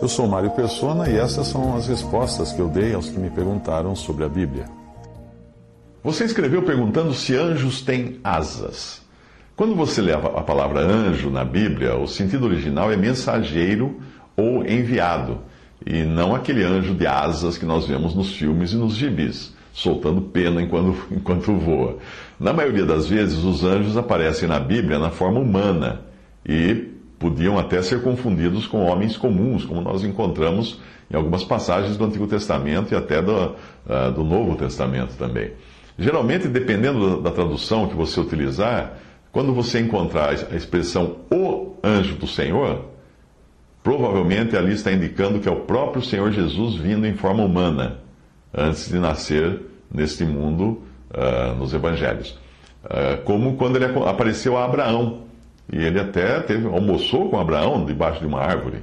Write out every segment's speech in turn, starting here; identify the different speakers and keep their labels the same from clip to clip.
Speaker 1: Eu sou Mário Persona e essas são as respostas que eu dei aos que me perguntaram sobre a Bíblia. Você escreveu perguntando se anjos têm asas. Quando você lê a palavra anjo na Bíblia, o sentido original é mensageiro ou enviado, e não aquele anjo de asas que nós vemos nos filmes e nos gibis, soltando pena enquanto, enquanto voa. Na maioria das vezes, os anjos aparecem na Bíblia na forma humana e podiam até ser confundidos com homens comuns, como nós encontramos em algumas passagens do Antigo Testamento e até do, uh, do Novo Testamento também. Geralmente, dependendo da tradução que você utilizar, quando você encontrar a expressão o anjo do Senhor, provavelmente ali está indicando que é o próprio Senhor Jesus vindo em forma humana, antes de nascer neste mundo uh, nos evangelhos. Uh, como quando ele apareceu a Abraão. E ele até teve, almoçou com Abraão debaixo de uma árvore.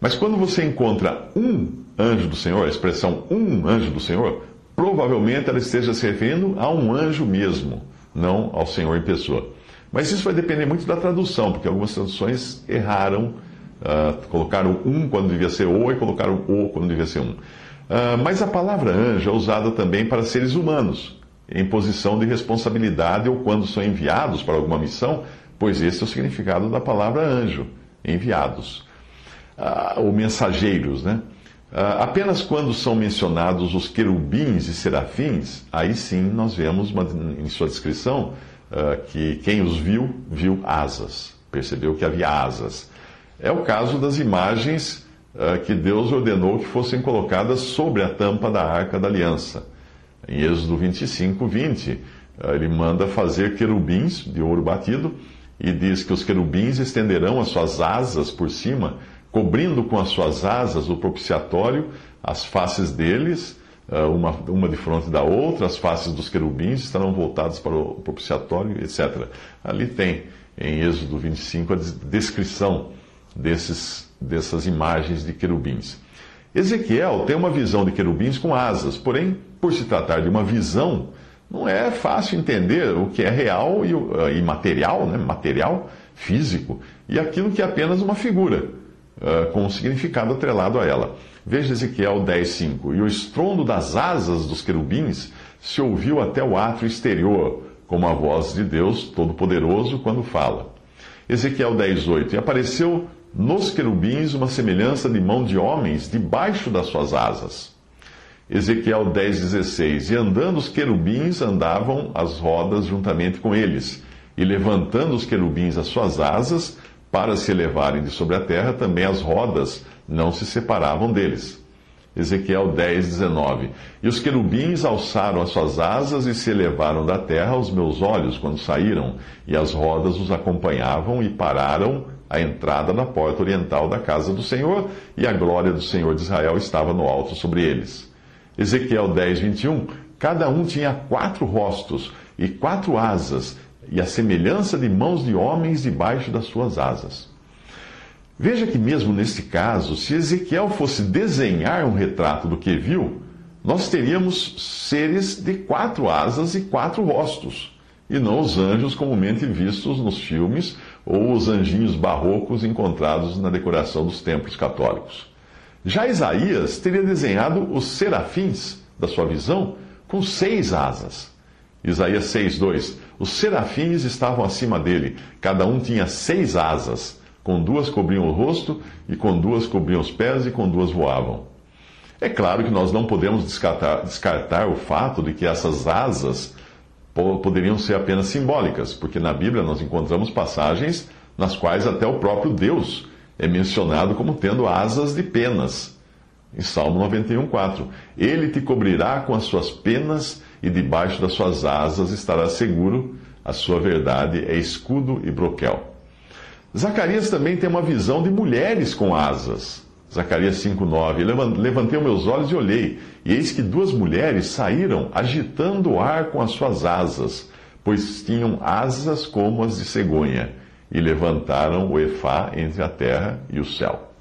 Speaker 1: Mas quando você encontra um anjo do Senhor, a expressão um anjo do Senhor, provavelmente ela esteja se referindo a um anjo mesmo, não ao Senhor em pessoa. Mas isso vai depender muito da tradução, porque algumas traduções erraram, uh, colocaram um quando devia ser o e colocaram o quando devia ser um. Uh, mas a palavra anjo é usada também para seres humanos, em posição de responsabilidade ou quando são enviados para alguma missão, pois esse é o significado da palavra anjo, enviados. Uh, ou mensageiros, né? apenas quando são mencionados os querubins e serafins, aí sim nós vemos uma, em sua descrição uh, que quem os viu, viu asas, percebeu que havia asas. É o caso das imagens que Deus ordenou que fossem colocadas sobre a tampa da arca da aliança. Em Êxodo 25, 20, uh, ele manda fazer querubins de ouro batido e diz que os querubins estenderão as suas asas por cima, cobrindo com as suas asas o propiciatório, as faces deles ah, uma, uma de frente da outra, as faces dos querubins estarão voltadas para o propiciatório, etc. Ali tem, em Êxodo 25, a descrição desses, dessas imagens de querubins. Ezequiel tem uma visão de querubins com asas, porém, por se tratar de uma visão, não é fácil entender o que é real e, ah, e material, né? material, físico, e aquilo que é apenas uma figura, uh, com um significado atrelado a ela. Veja Ezequiel 10,5. E o estrondo das asas dos querubins se ouviu até o átrio exterior, como a voz de Deus Todo-Poderoso quando fala. Ezequiel 10,8. E apareceu nos querubins uma semelhança de mão de homens debaixo das suas asas. Ezequiel 10,16. E andando os querubins, andavam as rodas juntamente com eles. E levantando os querubins as suas asas, para se elevarem de sobre a terra, também as rodas não se separavam deles. Ezequiel 10, 19. E os querubins alçaram as suas asas e se elevaram da terra aos meus olhos quando saíram, e as rodas os acompanhavam e pararam à entrada da porta oriental da casa do Senhor, e a glória do Senhor de Israel estava no alto sobre eles. Ezequiel 10, 21. Cada um tinha quatro rostos e quatro asas, e a semelhança de mãos de homens debaixo das suas asas. Veja que, mesmo neste caso, se Ezequiel fosse desenhar um retrato do que viu, nós teríamos seres de quatro asas e quatro rostos, e não os anjos comumente vistos nos filmes ou os anjinhos barrocos encontrados na decoração dos templos católicos. Já Isaías teria desenhado os serafins da sua visão com seis asas. Isaías 6,2: Os serafins estavam acima dele, cada um tinha seis asas com duas cobriam o rosto, e com duas cobriam os pés, e com duas voavam. É claro que nós não podemos descartar, descartar o fato de que essas asas poderiam ser apenas simbólicas, porque na Bíblia nós encontramos passagens nas quais até o próprio Deus é mencionado como tendo asas de penas. Em Salmo 91,4: Ele te cobrirá com as suas penas, e debaixo das suas asas estará seguro, a sua verdade é escudo e broquel. Zacarias também tem uma visão de mulheres com asas. Zacarias 5,9: Levantei meus olhos e olhei, e eis que duas mulheres saíram agitando o ar com as suas asas, pois tinham asas como as de cegonha, e levantaram o efá entre a terra e o céu.